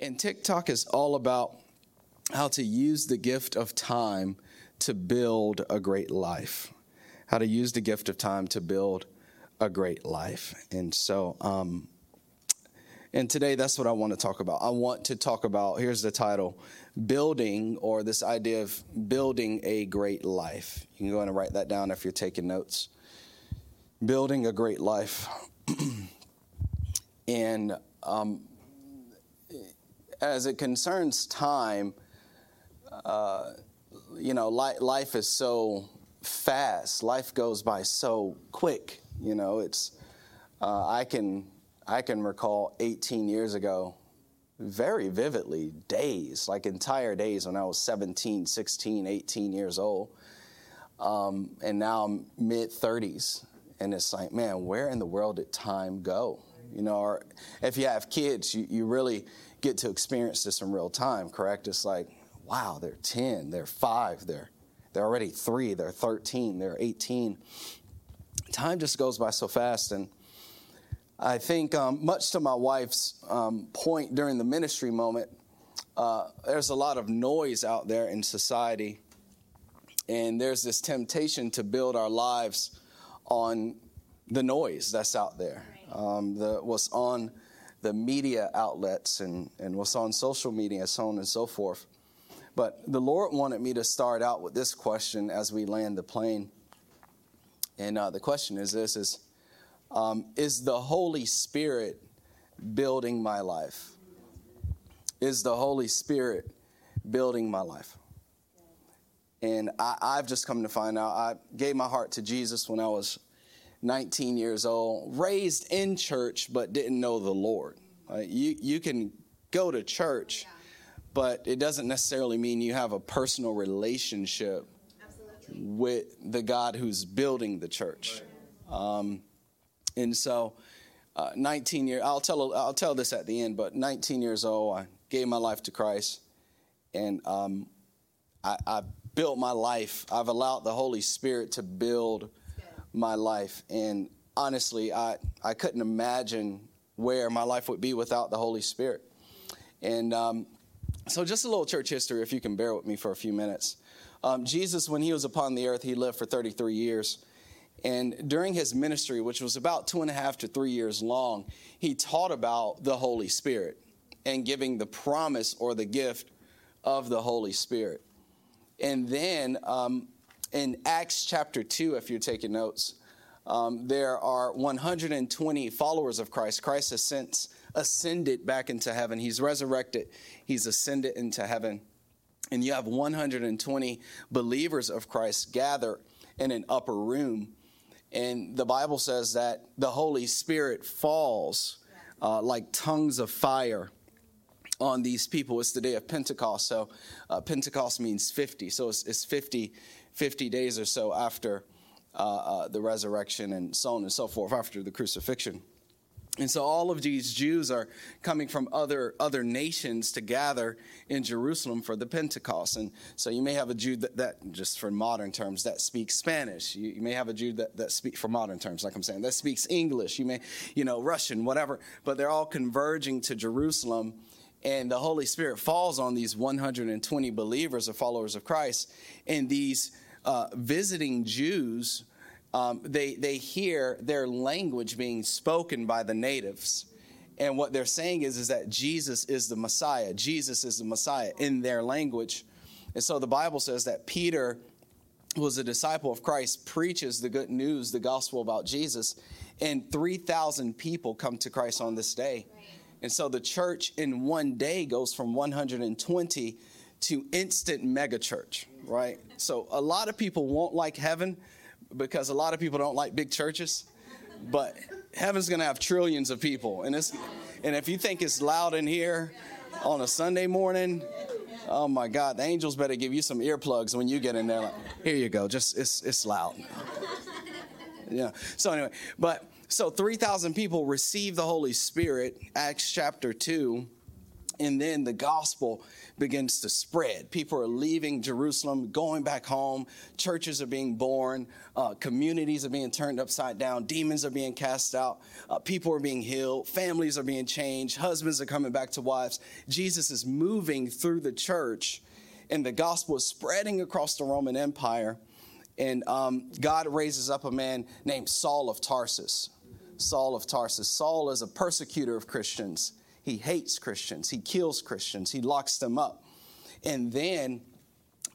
And TikTok is all about how to use the gift of time to build a great life. How to use the gift of time to build a great life. And so, um, and today that's what I want to talk about. I want to talk about, here's the title Building, or this idea of building a great life. You can go and write that down if you're taking notes. Building a great life. and um, as it concerns time, uh, you know, li- life is so fast. Life goes by so quick. You know, it's uh, I can I can recall 18 years ago very vividly days, like entire days when I was 17, 16, 18 years old. Um, and now I'm mid 30s. And it's like, man, where in the world did time go? You know, or if you have kids, you, you really get to experience this in real time, correct? It's like, wow, they're 10, they're 5, they're, they're already 3, they're 13, they're 18. Time just goes by so fast. And I think, um, much to my wife's um, point during the ministry moment, uh, there's a lot of noise out there in society. And there's this temptation to build our lives on the noise that's out there, um, the, what's on the media outlets and, and what's on social media, so on and so forth. But the Lord wanted me to start out with this question as we land the plane. And uh, the question is this is, um, is the Holy Spirit building my life? Is the Holy Spirit building my life? And I, have just come to find out I gave my heart to Jesus when I was 19 years old, raised in church, but didn't know the Lord. Uh, you, you can go to church, but it doesn't necessarily mean you have a personal relationship Absolutely. with the God who's building the church. Um, and so, uh, 19 years, I'll tell, I'll tell this at the end, but 19 years old, I gave my life to Christ, and um, I, I built my life. I've allowed the Holy Spirit to build my life. And honestly, I, I couldn't imagine where my life would be without the Holy Spirit. And um, so, just a little church history, if you can bear with me for a few minutes. Um, Jesus, when he was upon the earth, he lived for 33 years. And during his ministry, which was about two and a half to three years long, he taught about the Holy Spirit and giving the promise or the gift of the Holy Spirit. And then um, in Acts chapter 2, if you're taking notes, um, there are 120 followers of Christ. Christ has since ascended back into heaven. He's resurrected, he's ascended into heaven. And you have 120 believers of Christ gather in an upper room. And the Bible says that the Holy Spirit falls uh, like tongues of fire on these people. It's the day of Pentecost. So uh, Pentecost means 50. So it's, it's 50 50 days or so after uh, uh, the resurrection and so on and so forth, after the crucifixion. And so all of these Jews are coming from other other nations to gather in Jerusalem for the Pentecost. And so you may have a Jew that, that just for modern terms, that speaks Spanish. You, you may have a Jew that, that speaks for modern terms, like I'm saying, that speaks English. You may, you know, Russian, whatever. But they're all converging to Jerusalem and the Holy Spirit falls on these 120 believers or followers of Christ, and these uh, visiting Jews, um, they, they hear their language being spoken by the natives. And what they're saying is, is that Jesus is the Messiah. Jesus is the Messiah in their language. And so the Bible says that Peter was a disciple of Christ, preaches the good news, the gospel about Jesus, and 3,000 people come to Christ on this day. And so the church in one day goes from 120 to instant megachurch, right? So a lot of people won't like heaven because a lot of people don't like big churches, but heaven's going to have trillions of people. And it's and if you think it's loud in here on a Sunday morning, oh my God, the angels better give you some earplugs when you get in there. Like, here you go, just it's it's loud. Yeah. So anyway, but so 3,000 people receive the Holy Spirit, Acts chapter 2. And then the gospel begins to spread. People are leaving Jerusalem, going back home. Churches are being born. Uh, communities are being turned upside down. Demons are being cast out. Uh, people are being healed. Families are being changed. Husbands are coming back to wives. Jesus is moving through the church, and the gospel is spreading across the Roman Empire. And um, God raises up a man named Saul of Tarsus. Saul of Tarsus. Saul is a persecutor of Christians. He hates Christians. He kills Christians. He locks them up. And then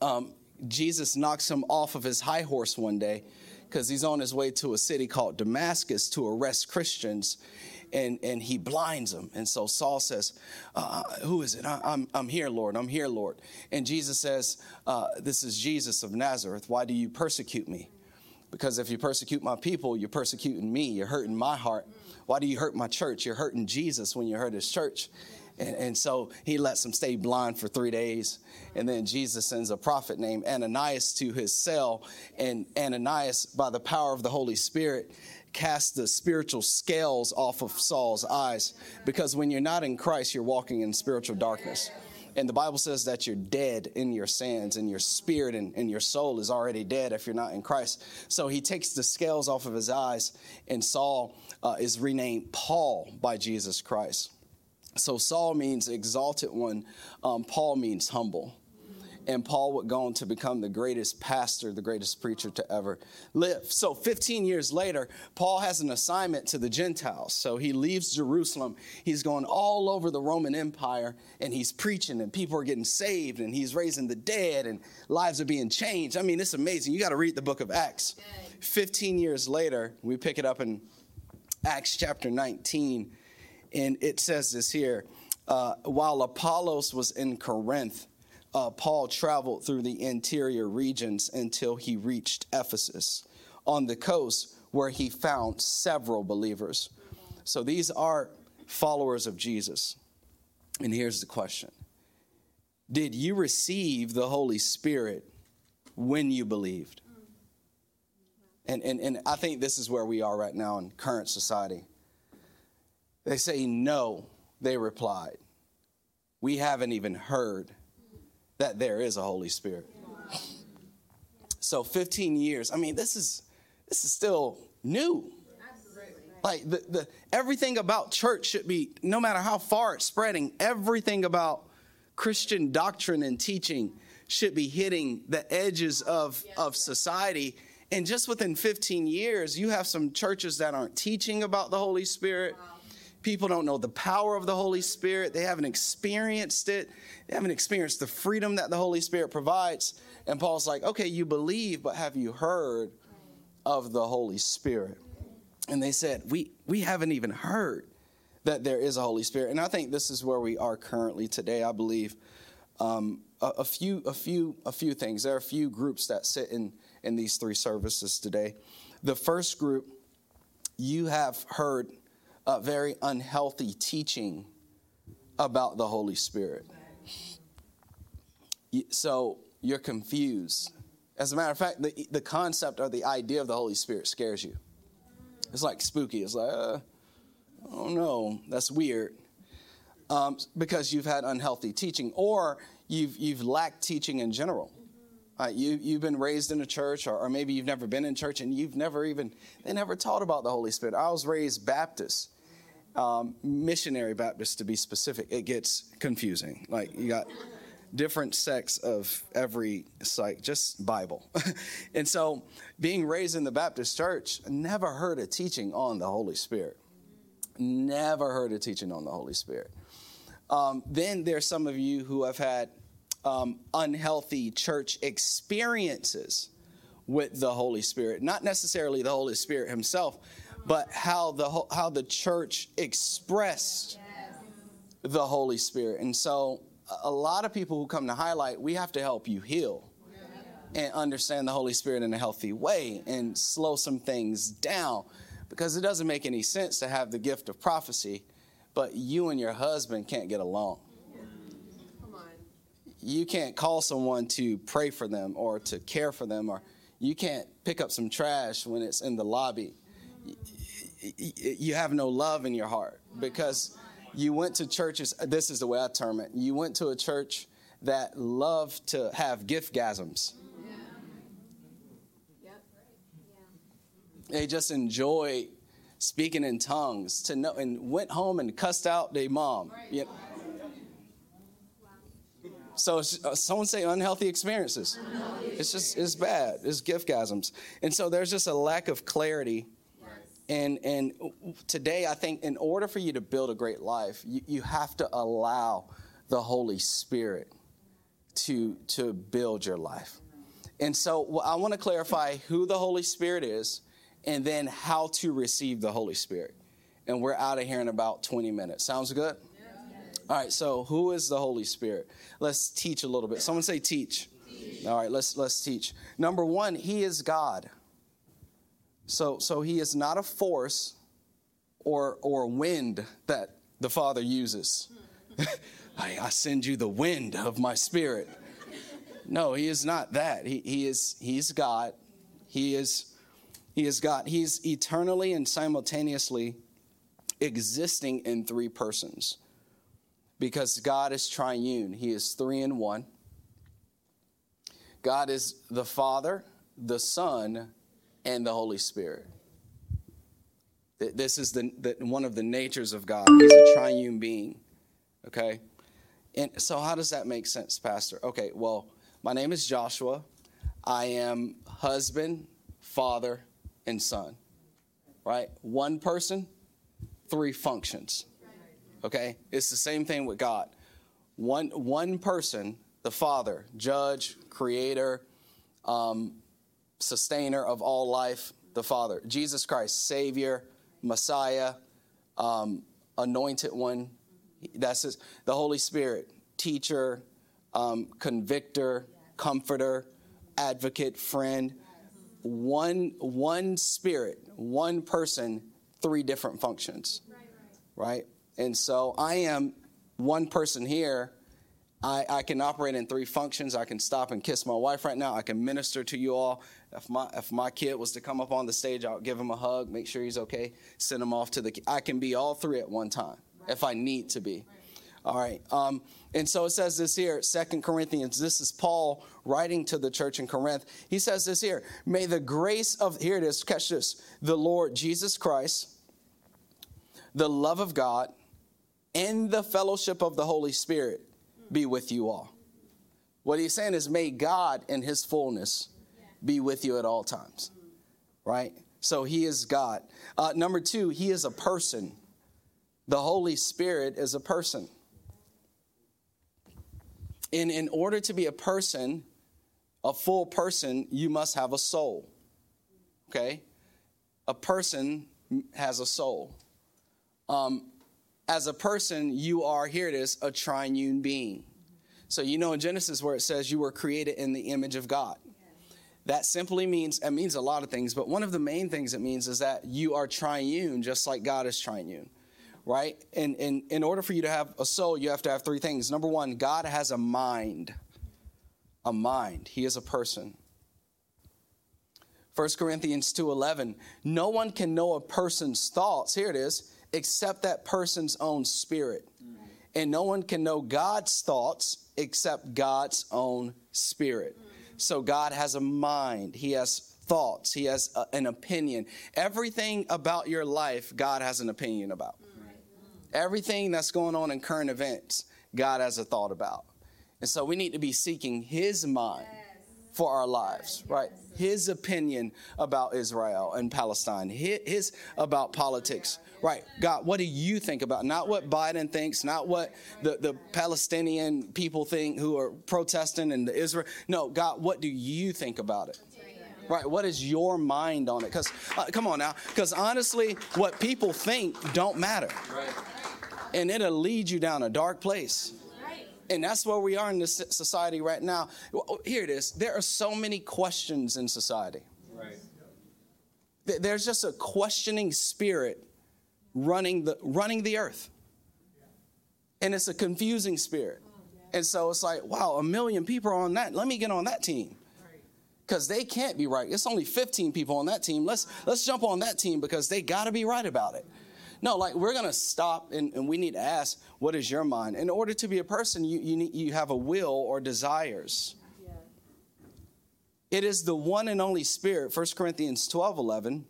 um, Jesus knocks him off of his high horse one day because he's on his way to a city called Damascus to arrest Christians. And, and he blinds them. And so Saul says, uh, Who is it? I, am I'm, I'm here, Lord. I'm here, Lord. And Jesus says, uh, This is Jesus of Nazareth. Why do you persecute me? Because if you persecute my people, you're persecuting me. You're hurting my heart. Why do you hurt my church? You're hurting Jesus when you hurt his church. And, and, so he lets him stay blind for three days. And then Jesus sends a prophet named Ananias to his cell. And Ananias, by the power of the Holy Spirit, casts the spiritual scales off of Saul's eyes. Because when you're not in Christ, you're walking in spiritual darkness. And the Bible says that you're dead in your sins, and your spirit and, and your soul is already dead if you're not in Christ. So he takes the scales off of his eyes, and Saul uh, is renamed Paul by Jesus Christ. So Saul means exalted one, um, Paul means humble and Paul would go on to become the greatest pastor, the greatest preacher to ever live. So 15 years later, Paul has an assignment to the Gentiles. So he leaves Jerusalem. He's going all over the Roman Empire and he's preaching and people are getting saved and he's raising the dead and lives are being changed. I mean, it's amazing. You got to read the book of Acts. 15 years later, we pick it up in Acts chapter 19 and it says this here. Uh, while Apollos was in Corinth, uh, Paul traveled through the interior regions until he reached Ephesus on the coast, where he found several believers. So these are followers of Jesus. And here's the question Did you receive the Holy Spirit when you believed? And, and, and I think this is where we are right now in current society. They say, No, they replied. We haven't even heard that there is a Holy Spirit. So 15 years. I mean, this is this is still new. Like the, the everything about church should be, no matter how far it's spreading, everything about Christian doctrine and teaching should be hitting the edges of, of society. And just within 15 years, you have some churches that aren't teaching about the Holy Spirit. Wow. People don't know the power of the Holy Spirit. They haven't experienced it. They haven't experienced the freedom that the Holy Spirit provides. And Paul's like, okay, you believe, but have you heard of the Holy Spirit? And they said, we, we haven't even heard that there is a Holy Spirit. And I think this is where we are currently today. I believe um, a, a, few, a few, a few things. There are a few groups that sit in in these three services today. The first group, you have heard a very unhealthy teaching about the Holy Spirit. So you're confused. As a matter of fact, the, the concept or the idea of the Holy Spirit scares you. It's like spooky. It's like, uh, oh no, that's weird. Um, because you've had unhealthy teaching or you've, you've lacked teaching in general. Uh, you, you've been raised in a church, or, or, maybe you've never been in church and you've never even, they never taught about the Holy Spirit. I was raised Baptist um, missionary Baptist to be specific, it gets confusing. Like you got different sects of every like just Bible. and so being raised in the Baptist church, never heard a teaching on the Holy Spirit. Never heard a teaching on the Holy Spirit. Um, then there's some of you who have had um, unhealthy church experiences with the Holy Spirit. Not necessarily the Holy Spirit himself, but how the how the church expressed the Holy Spirit. And so a lot of people who come to highlight, we have to help you heal and understand the Holy Spirit in a healthy way and slow some things down because it doesn't make any sense to have the gift of prophecy, but you and your husband can't get along. You can't call someone to pray for them or to care for them, or you can't pick up some trash when it's in the lobby you have no love in your heart because You went to churches, this is the way I term it. You went to a church that loved to have gift gasms. They just enjoy speaking in tongues to know and went home and cussed out their mom. You know? So uh, someone say unhealthy experiences. It's just it's bad. It's gift gasms, and so there's just a lack of clarity. And and today I think in order for you to build a great life, you, you have to allow the Holy Spirit to to build your life. And so I want to clarify who the Holy Spirit is and then how to receive the Holy Spirit. And we're out of here in about 20 minutes. Sounds good? All right, so who is the Holy Spirit? Let's teach a little bit. Someone say teach. teach. All right, let's let's teach. Number 1, he is God. So so he is not a force or or wind that the Father uses. I, I send you the wind of my spirit. No, he is not that. He, he is he's God. He is he is God. He's eternally and simultaneously existing in three persons. Because God is triune, He is three in one. God is the Father, the Son, and the Holy Spirit. This is the, the, one of the natures of God. He's a triune being. Okay? And so, how does that make sense, Pastor? Okay, well, my name is Joshua. I am husband, father, and Son. Right? One person, three functions. Okay? It's the same thing with God. One, one person, the Father, judge, creator, um, sustainer of all life, the Father. Jesus Christ, Savior, Messiah, um, anointed one. That's his, the Holy Spirit, teacher, um, convictor, comforter, advocate, friend one one spirit, one person, three different functions. Right? And so I am one person here. I, I can operate in three functions. I can stop and kiss my wife right now. I can minister to you all. If my if my kid was to come up on the stage, I'll give him a hug, make sure he's okay, send him off to the. I can be all three at one time right. if I need to be. All right. Um, and so it says this here, Second Corinthians. This is Paul writing to the church in Corinth. He says this here May the grace of, here it is, catch this, the Lord Jesus Christ, the love of God, and the fellowship of the Holy Spirit be with you all. What he's saying is, may God in his fullness be with you at all times. Right? So he is God. Uh, number two, he is a person. The Holy Spirit is a person. And in order to be a person, a full person, you must have a soul. Okay? A person has a soul. Um, as a person, you are, here it is, a triune being. So you know in Genesis where it says you were created in the image of God. That simply means, it means a lot of things, but one of the main things it means is that you are triune just like God is triune right? And, and in order for you to have a soul, you have to have three things. Number one, God has a mind. A mind. He is a person. 1 Corinthians 2:11 No one can know a person's thoughts here it is except that person's own spirit. Mm-hmm. And no one can know God's thoughts except God's own spirit. Mm-hmm. So God has a mind. He has thoughts. He has a, an opinion. Everything about your life God has an opinion about. Mm-hmm. Everything that's going on in current events, God has a thought about. And so we need to be seeking His mind for our lives, right? His opinion about Israel and Palestine, his about politics, right? God, what do you think about? Not what Biden thinks, not what the, the Palestinian people think who are protesting and the Israel. No, God, what do you think about it? Right, what is your mind on it? Because, uh, come on now, because honestly, what people think don't matter. Right and it'll lead you down a dark place. And that's where we are in this society right now. Oh, here it is. There are so many questions in society. Right. There's just a questioning spirit running the running the earth. And it's a confusing spirit. And so it's like, wow, a million people are on that. Let me get on that team. Because they can't be right. It's only 15 people on that team. Let's let's jump on that team because they gotta be right about it. No, like we're going to stop and, and, we need to ask, what is your mind? In order to be a person, you, you, need, you have a will or desires. Yeah. It is the one and only Spirit, 1 Corinthians 12 11,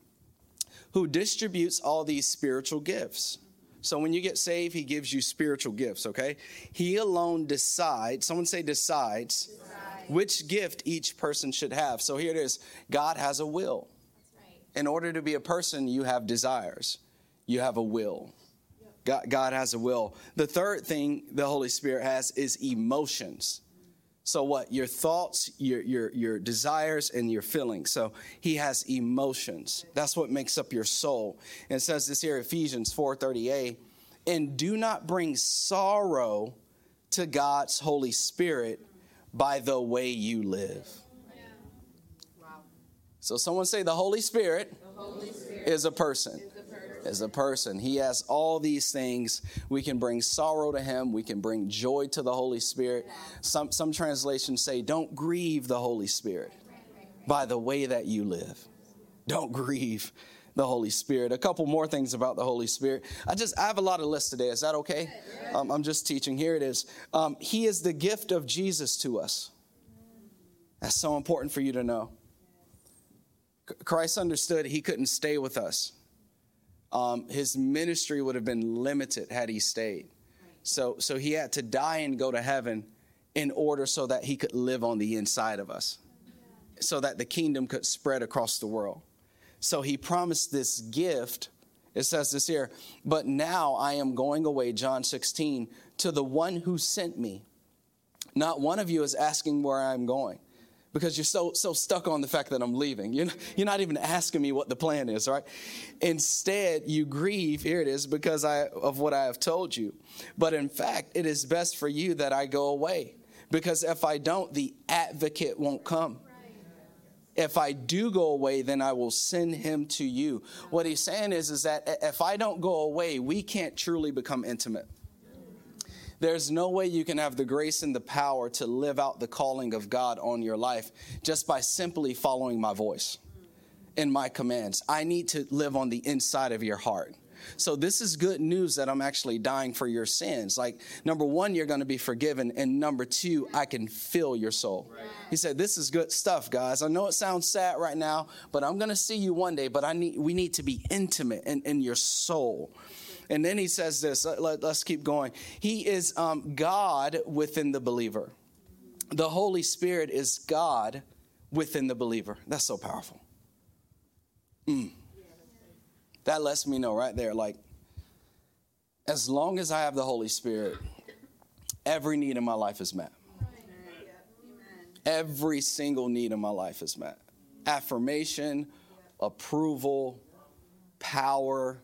who distributes all these spiritual gifts. So when you get saved, he gives you spiritual gifts, okay? He alone decides, someone say decides, decides. which gift each person should have. So here it is God has a will. Right. In order to be a person, you have desires, you have a will. God, God has a will. The third thing the Holy Spirit has is emotions. So what? Your thoughts, your your your desires, and your feelings. So he has emotions. That's what makes up your soul. And it says this here, Ephesians 4:38, and do not bring sorrow to God's Holy Spirit by the way you live. Wow. So someone say the Holy Spirit, the Holy Spirit is a person as a person. He has all these things. We can bring sorrow to Him. We can bring joy to the Holy Spirit. Some, some translations say, don't grieve the Holy Spirit by the way that you live. Don't grieve the Holy Spirit. A couple more things about the Holy Spirit. I just I have a lot of lists today. Is that okay? Um, I'm just teaching. Here it is. Um, he is the gift of Jesus to us. That's so important for you to know. Christ understood he couldn't stay with us um, his ministry would have been limited had he stayed. So, so he had to die and go to heaven in order so that he could live on the inside of us, so that the kingdom could spread across the world. So he promised this gift. It says this here, but now I am going away, John 16, to the one who sent me. Not one of you is asking where I'm going because you're so so stuck on the fact that I'm leaving. You're not, you're not even asking me what the plan is, right? Instead, you grieve, here it is, because I, of what I have told you. But in fact, it is best for you that I go away, because if I don't, the advocate won't come. If I do go away, then I will send him to you. What he's saying is, is that if I don't go away, we can't truly become intimate. There's no way you can have the grace and the power to live out the calling of God on your life just by simply following my voice and my commands. I need to live on the inside of your heart. So this is good news that I'm actually dying for your sins. Like number 1 you're going to be forgiven and number 2 I can fill your soul. Right. He said this is good stuff guys. I know it sounds sad right now, but I'm going to see you one day, but I need we need to be intimate in, in your soul. And then he says this let, us keep going. He is um, God within the believer. The Holy Spirit is God within the believer. That's so powerful. Mm. That lets me know right there, like, as long as I have the Holy Spirit, every need in my life is met. Every single need in my life is met. Affirmation, approval, power,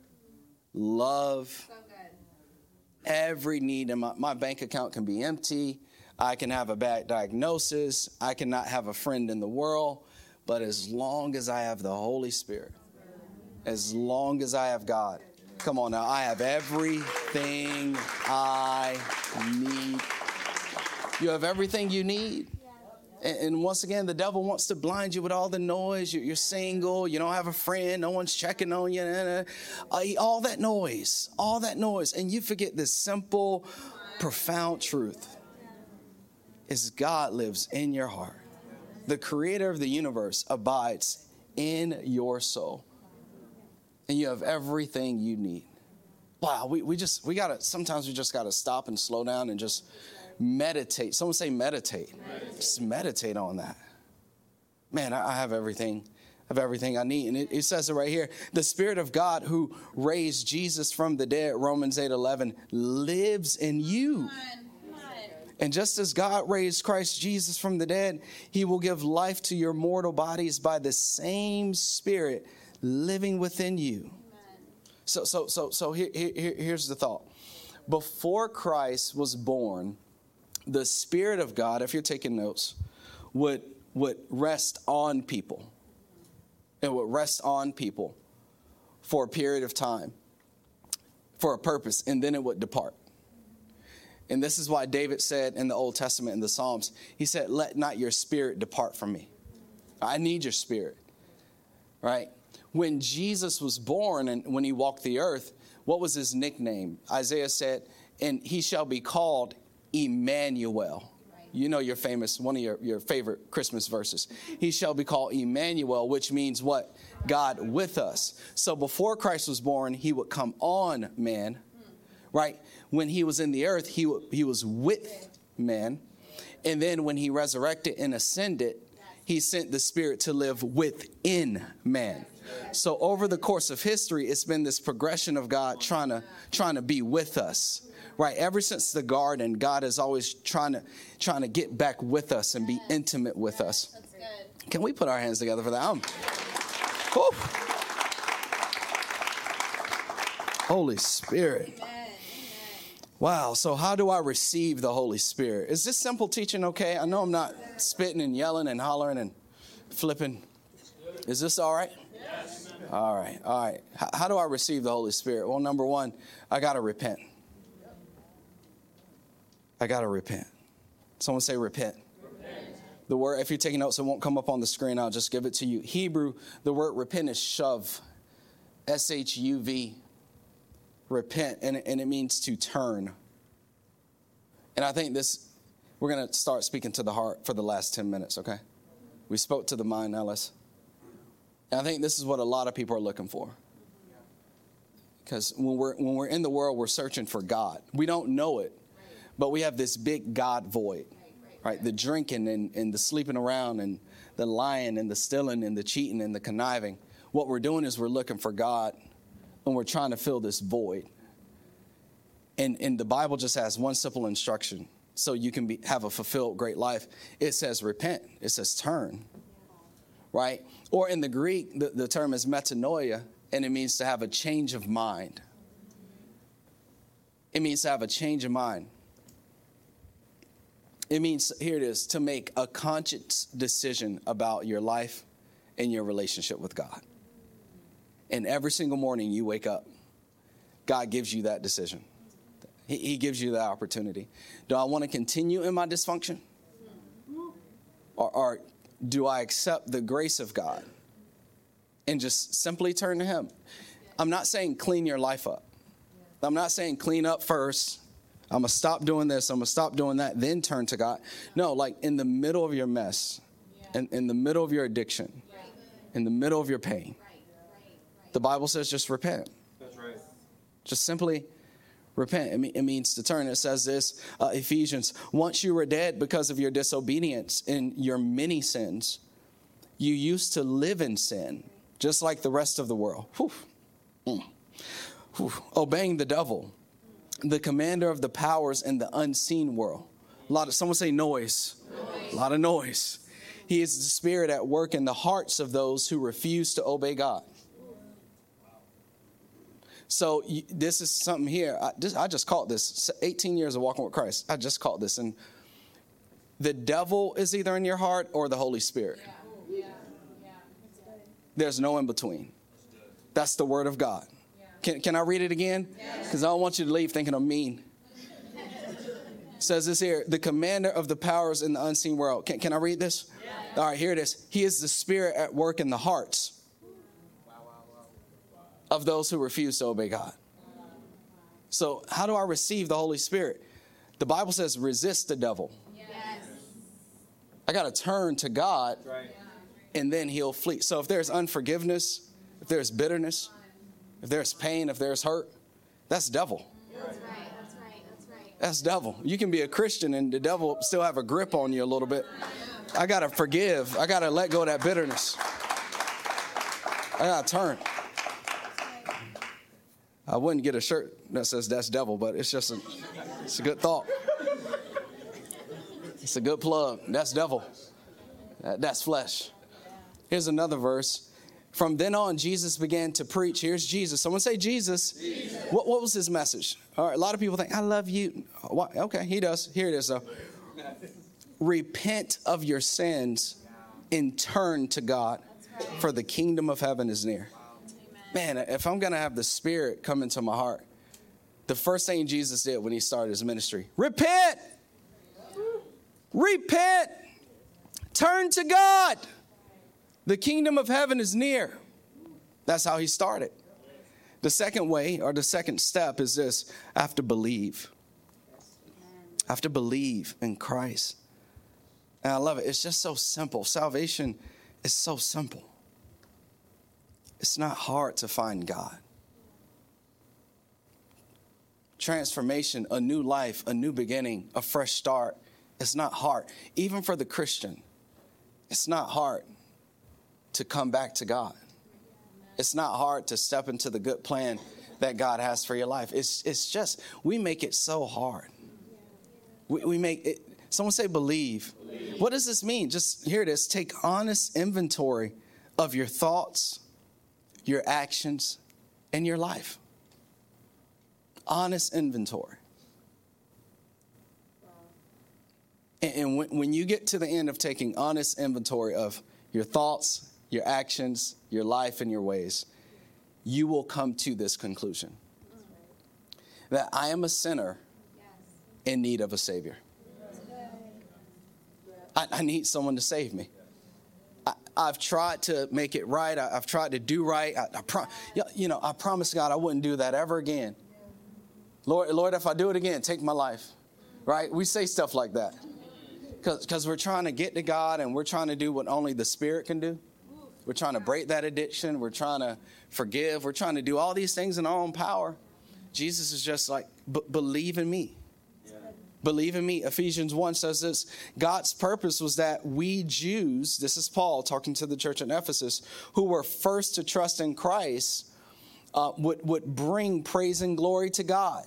love. So Every need in my, my bank account can be empty. I can have a bad diagnosis. I cannot have a friend in the world. But as long as I have the Holy Spirit, as long as I have God, come on now, I have everything I need. You have everything you need. And once again, the devil wants to blind you with all the noise. You're single, you don't have a friend, no one's checking on you, uh, all that noise, all that noise. And you forget this simple, profound truth is God lives in your heart. The creator of the universe abides in your soul. And you have everything you need. Wow, we, we just, we gotta, sometimes we just gotta stop and slow down and just meditate. Someone say meditate. meditate. Just meditate on that. Man, I have everything. Of everything I need. And it, it, says it right here. The Spirit of God who raised Jesus from the dead, Romans 8 11, lives in you. And just as God raised Christ Jesus from the dead, he will give life to your mortal bodies by the same Spirit living within you. So, so, so, so here, here, here's the thought. Before Christ was born, the Spirit of God, if you're taking notes, would, would rest on people. It would rest on people for a period of time, for a purpose, and then it would depart. And this is why David said in the Old Testament, in the Psalms, he said, Let not your spirit depart from me. I need your spirit, right? When Jesus was born and when he walked the earth, What was his nickname? Isaiah said, and he shall be called Emmanuel. You know your famous, one of your, your favorite Christmas verses. He shall be called Emmanuel, which means what? God with us. So before Christ was born, he would come on man, right? When he was in the earth, he, he was with man. And then when he resurrected and ascended, he sent the Spirit to live within man. So over the course of history, it's been this progression of God trying to trying to be with us. Right, ever since the garden, God is always trying to trying to get back with us and be intimate with us. Can we put our hands together for that? I'm, Holy Spirit. Wow. So, how do I receive the Holy Spirit? Is this simple teaching okay? I know I'm not spitting and yelling and hollering and flipping. Is this all right? Yes. All right. All right. How, how do I receive the Holy Spirit? Well, number one, I got to repent. I got to repent. Someone say repent. The word, if you're taking notes, it won't come up on the screen. I'll just give it to you. Hebrew, the word repent is shuv, S H U V, repent, and, and it means to turn. And I think this, we're going to start speaking to the heart for the last 10 minutes, okay? We spoke to the mind, let's. And I think this is what a lot of people are looking for. Because when we're, when we're in the world, we're searching for God. We don't know it, but we have this big God void, right? The drinking and, and the sleeping around and the lying and the stealing and the cheating and the conniving. What we're doing is we're looking for God and we're trying to fill this void. And, and the Bible just has one simple instruction so you can be, have a fulfilled great life. It says repent, it says turn, right? Or in the Greek, the, the term is metanoia, and it means to have a change of mind. It means to have a change of mind. It means, here it is, to make a conscious decision about your life and your relationship with God. And every single morning you wake up, God gives you that decision. He, gives you that opportunity. Do I want to continue in my dysfunction? Or, or do I accept the grace of God and just simply turn to Him? I'm not saying clean your life up. I'm not saying clean up first. I'm going to stop doing this. I'm going to stop doing that, then turn to God. No, like in the middle of your mess, in, in the middle of your addiction, in the middle of your pain, the Bible says just repent. That's right. Just simply repent. It, means to turn. It says this uh, Ephesians, once you were dead because of your disobedience in your many sins, you used to live in sin, just like the rest of the world. Whew. Mm. Whew. Obeying the devil, the commander of the powers in the unseen world. A lot of someone say noise. noise. A lot of noise. He is the spirit at work in the hearts of those who refuse to obey God. So this is something here. I just, I just caught this. 18 years of walking with Christ. I just caught this. And the devil is either in your heart or the Holy Spirit. Yeah. Yeah. There's no in between. That's the word of God. Can, can I read it again? Because I don't want you to leave thinking I'm mean. It says this here the commander of the powers in the unseen world. Can, can I read this? All right, here it is. He is the spirit at work in the hearts of those who refuse to obey God. So, how do I receive the Holy Spirit? The Bible says, resist the devil. Yes. I got to turn to God right. and then he'll flee. So, if there's unforgiveness, if there's bitterness, if there's pain, if there's hurt, that's devil. That's right. That's right. That's right. That's devil. You can be a Christian and the devil still have a grip on you a little bit. I got to forgive. I got to let go of that bitterness. I got to turn. I wouldn't get a shirt that says that's devil, but it's just a, it's a good thought. It's a good plug. That's devil. That's flesh. Here's another verse. From then on, Jesus began to preach. Here's Jesus. Someone say Jesus. Jesus. What, what was his message? All right, a lot of people think, I love you. Okay, he does. Here it is, though. Repent of your sins and turn to God, for the kingdom of heaven is near man, if I'm going to have the Spirit come into my heart, the first thing Jesus did when he started his ministry repent, repent, turn to God. The kingdom of heaven is near. That's how he started. The second way, or the second step, is this I have to believe. I have to believe in Christ. And I love it. It's just so simple. Salvation is so simple. It's not hard to find God. Transformation, a new life, a new beginning, a fresh start. It's not hard. Even for the Christian, it's not hard to come back to God. It's not hard to step into the good plan that God has for your life. It's, it's just, we make it so hard. We, we make it, someone say believe. believe. What does this mean? Just here it is take honest inventory of your thoughts, your actions, and your life. Honest inventory. And, when you get to the end of taking honest inventory of your thoughts, your actions, your life, and your ways, you will come to this conclusion that I am a sinner in need of a Savior. I, I need someone to save me. I, have tried to make it right. I, have tried to do right. I, I pro- you know, I promised God I wouldn't do that ever again. Lord, Lord, if I do it again, take my life. Right? We say stuff like that because we're trying to get to God and we're trying to do what only the Spirit can do. We're trying to break that addiction. We're trying to forgive. We're trying to do all these things in our own power. Jesus is just like, believe in me. Yeah. Believe in me. Ephesians 1 says this God's purpose was that we Jews, this is Paul talking to the church in Ephesus, who were first to trust in Christ, uh, would, would bring praise and glory to God.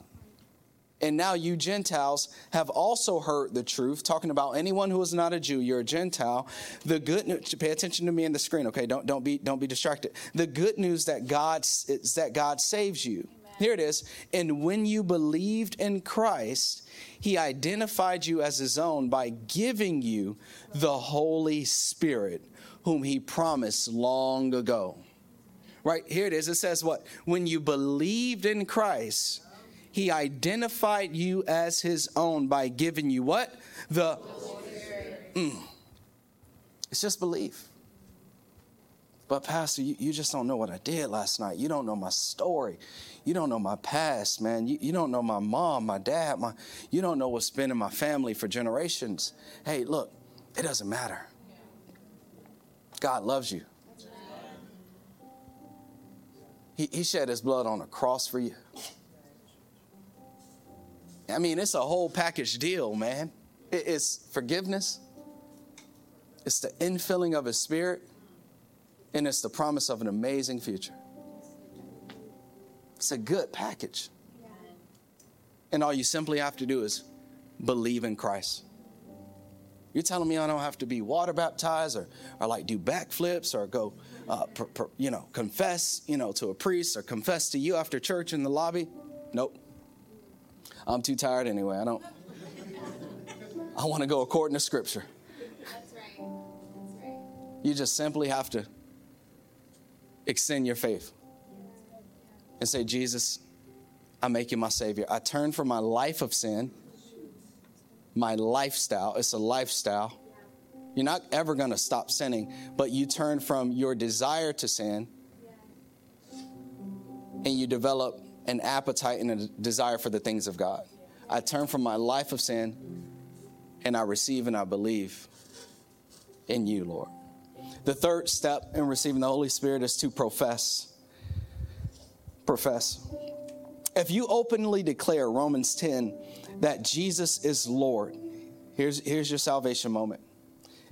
And now you Gentiles have also heard the truth, talking about anyone who is not a Jew, you're a Gentile. The good news, pay attention to me in the screen, okay? Don't, don't, be, don't be distracted. The good news that God, is that God saves you. Amen. Here it is. And when you believed in Christ, he identified you as his own by giving you the Holy Spirit, whom he promised long ago. Right here it is. It says what? When you believed in Christ, he identified you as his own by giving you what? The. Mm, it's just belief. But, Pastor, you, you, just don't know what I did last night. You don't know my story. You don't know my past, man. You, you don't know my mom, my dad. My, you don't know what's been in my family for generations. Hey, look, it doesn't matter. God loves you. He, he shed his blood on a cross for you. I mean, it's a whole package deal, man. It's forgiveness, it's the infilling of His Spirit, and it's the promise of an amazing future. It's a good package. And all you simply have to do is believe in Christ. You're telling me I don't have to be water baptized or, or like do backflips or go, uh, you know, confess, you know, to a priest or confess to you after church in the lobby? Nope. I'm too tired anyway. I don't. I want to go according to Scripture. That's right. That's right. You just simply have to extend your faith and say, Jesus, I make you my Savior. I turn from my life of sin, my lifestyle. It's a lifestyle. You're not ever going to stop sinning, but you turn from your desire to sin and you develop an appetite and a desire for the things of God. I turn from my life of sin and I receive and I believe in you, Lord. The third step in receiving the Holy Spirit is to profess. Profess. If you openly declare Romans 10 that Jesus is Lord, here's, here's your salvation moment,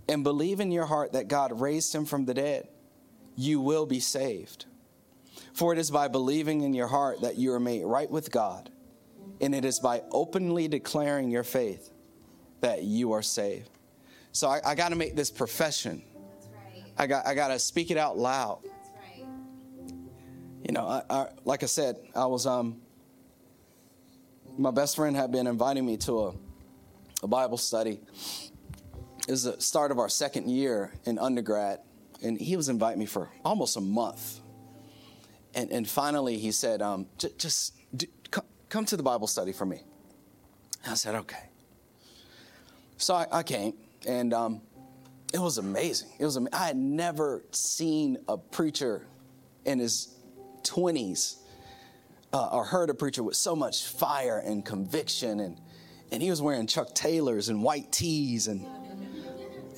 and believe in your heart that God raised him from the dead, you will be saved. For it is by believing in your heart that you are made right with God, and it is by openly declaring your faith that you are saved. So I, I got to make this profession. Right. I got I got to speak it out loud. You know, I, I, like I said, I was um. My best friend had been inviting me to a, a Bible study. It was the start of our second year in undergrad, and he was inviting me for almost a month and, and finally he said, um, just come, come to the Bible study for me. I said, okay. So I, I came, and um, it was amazing. It was. I had never seen a preacher in his 20s uh, or heard a preacher with so much fire and conviction, and, and he was wearing Chuck Taylors and white tees and,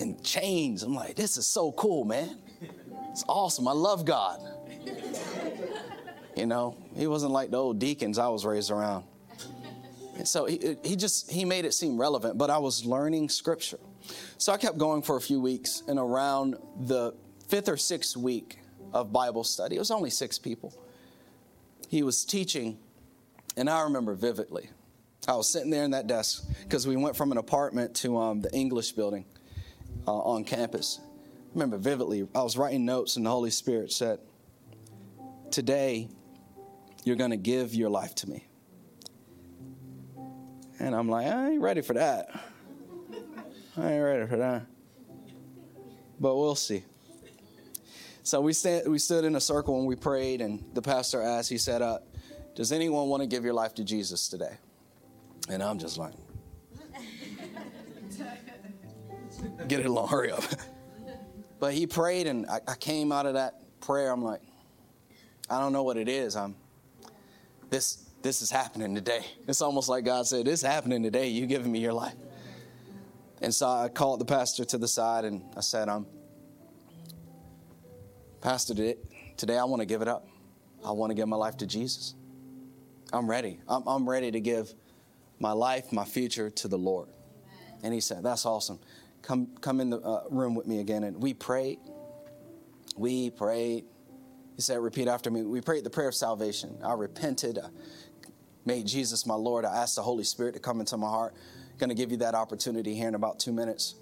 and chains. I'm like, this is so cool, man. It's awesome. I love God. You know, he wasn't like the old deacons I was raised around. And so he, he just he made it seem relevant, but I was learning scripture. So I kept going for a few weeks, and around the fifth or sixth week of Bible study, it was only six people. He was teaching, and I remember vividly. I was sitting there in that desk because we went from an apartment to um, the English building uh, on campus. I remember vividly, I was writing notes, and the Holy Spirit said, Today, you're going to give your life to me. And I'm like, I ain't ready for that. I ain't ready for that. But we'll see. So we, stand, we stood in a circle and we prayed, and the pastor asked, he said, uh, Does anyone want to give your life to Jesus today? And I'm just like, Get it along, hurry up. but he prayed, and I, I came out of that prayer. I'm like, I don't know what it is. I'm this this is happening today. It's almost like God said, This is happening today. You giving me your life. And so I called the pastor to the side and I said, um, Pastor, today, today I want to give it up. I want to give my life to Jesus. I'm ready. I'm, I'm ready to give my life, my future to the Lord. And he said, That's awesome. Come, come in the uh, room with me again. And we prayed. We prayed. He said, Repeat after me. We prayed the prayer of salvation. I repented. I made Jesus my Lord. I asked the Holy Spirit to come into my heart. Going to give you that opportunity here in about two minutes.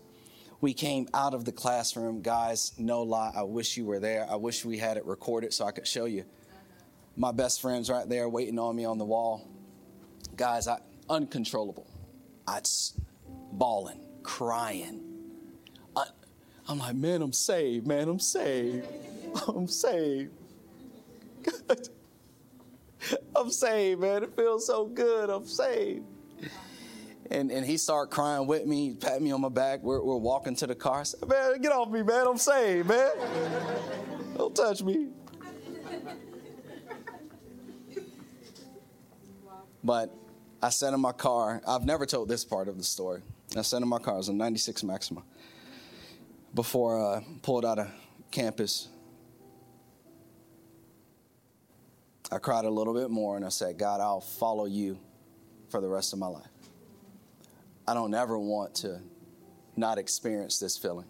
We came out of the classroom. Guys, no lie, I wish you were there. I wish we had it recorded so I could show you. My best friend's right there waiting on me on the wall. Guys, I uncontrollable. I bawling, crying. I, I'm like, man, I'm saved, man, I'm saved. I'm saved. I'm saved, man. It feels so good. I'm saved. And, and he started crying with me, pat me on my back. We're, we're walking to the car. I said, man, get off me, man. I'm saved, man. Don't touch me. But I sat in my car. I've never told this part of the story. I sat in my car. It was a 96 Maxima. Before I pulled out of campus, I cried a little bit more and I said, God, I'll follow you for the rest of my life. I don't ever want to not experience this feeling.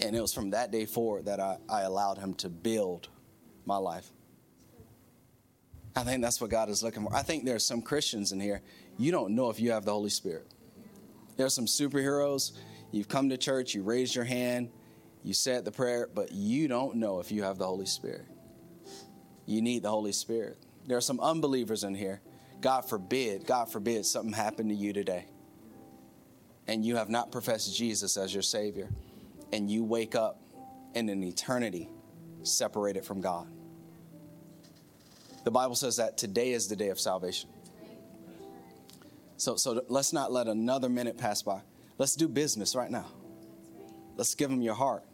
And it was from that day forward that I, I allowed him to build my life. I think that's what God is looking for. I think there are some Christians in here, you don't know if you have the Holy Spirit. There are some superheroes. You've come to church, you raised your hand, you said the prayer, but you don't know if you have the Holy Spirit. You need the Holy Spirit. There are some unbelievers in here. God forbid, God forbid something happened to you today. And you have not professed Jesus as your Savior. And you wake up in an eternity separated from God. The Bible says that today is the day of salvation. So, so let's not let another minute pass by. Let's do business right now. Let's give them your heart.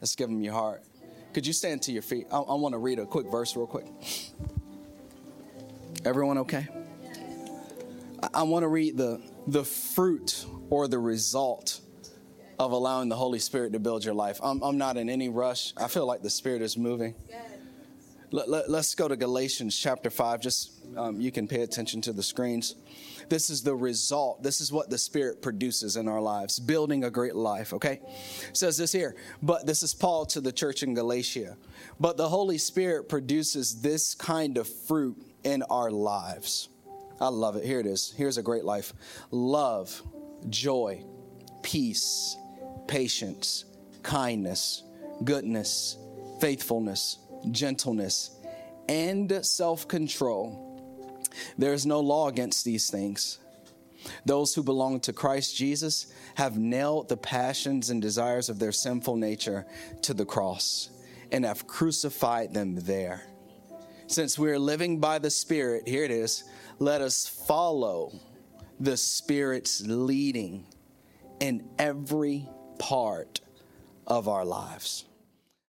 Let's give them your heart. Could you stand to your feet? I, I want to read a quick verse, real quick. Everyone okay? I, I want to read the, the fruit or the result of allowing the Holy Spirit to build your life. I'm, I'm not in any rush. I feel like the Spirit is moving. Let, let, us go to Galatians chapter 5. Just um, you can pay attention to the screens. This is the result. This is what the Spirit produces in our lives, building a great life, okay? It says this here, but this is Paul to the church in Galatia. But the Holy Spirit produces this kind of fruit in our lives. I love it. Here it is. Here's a great life love, joy, peace, patience, kindness, goodness, faithfulness, gentleness, and self control. There is no law against these things. Those who belong to Christ Jesus have nailed the passions and desires of their sinful nature to the cross and have crucified them there. Since we are living by the Spirit, here it is, let us follow the Spirit's leading in every part of our lives.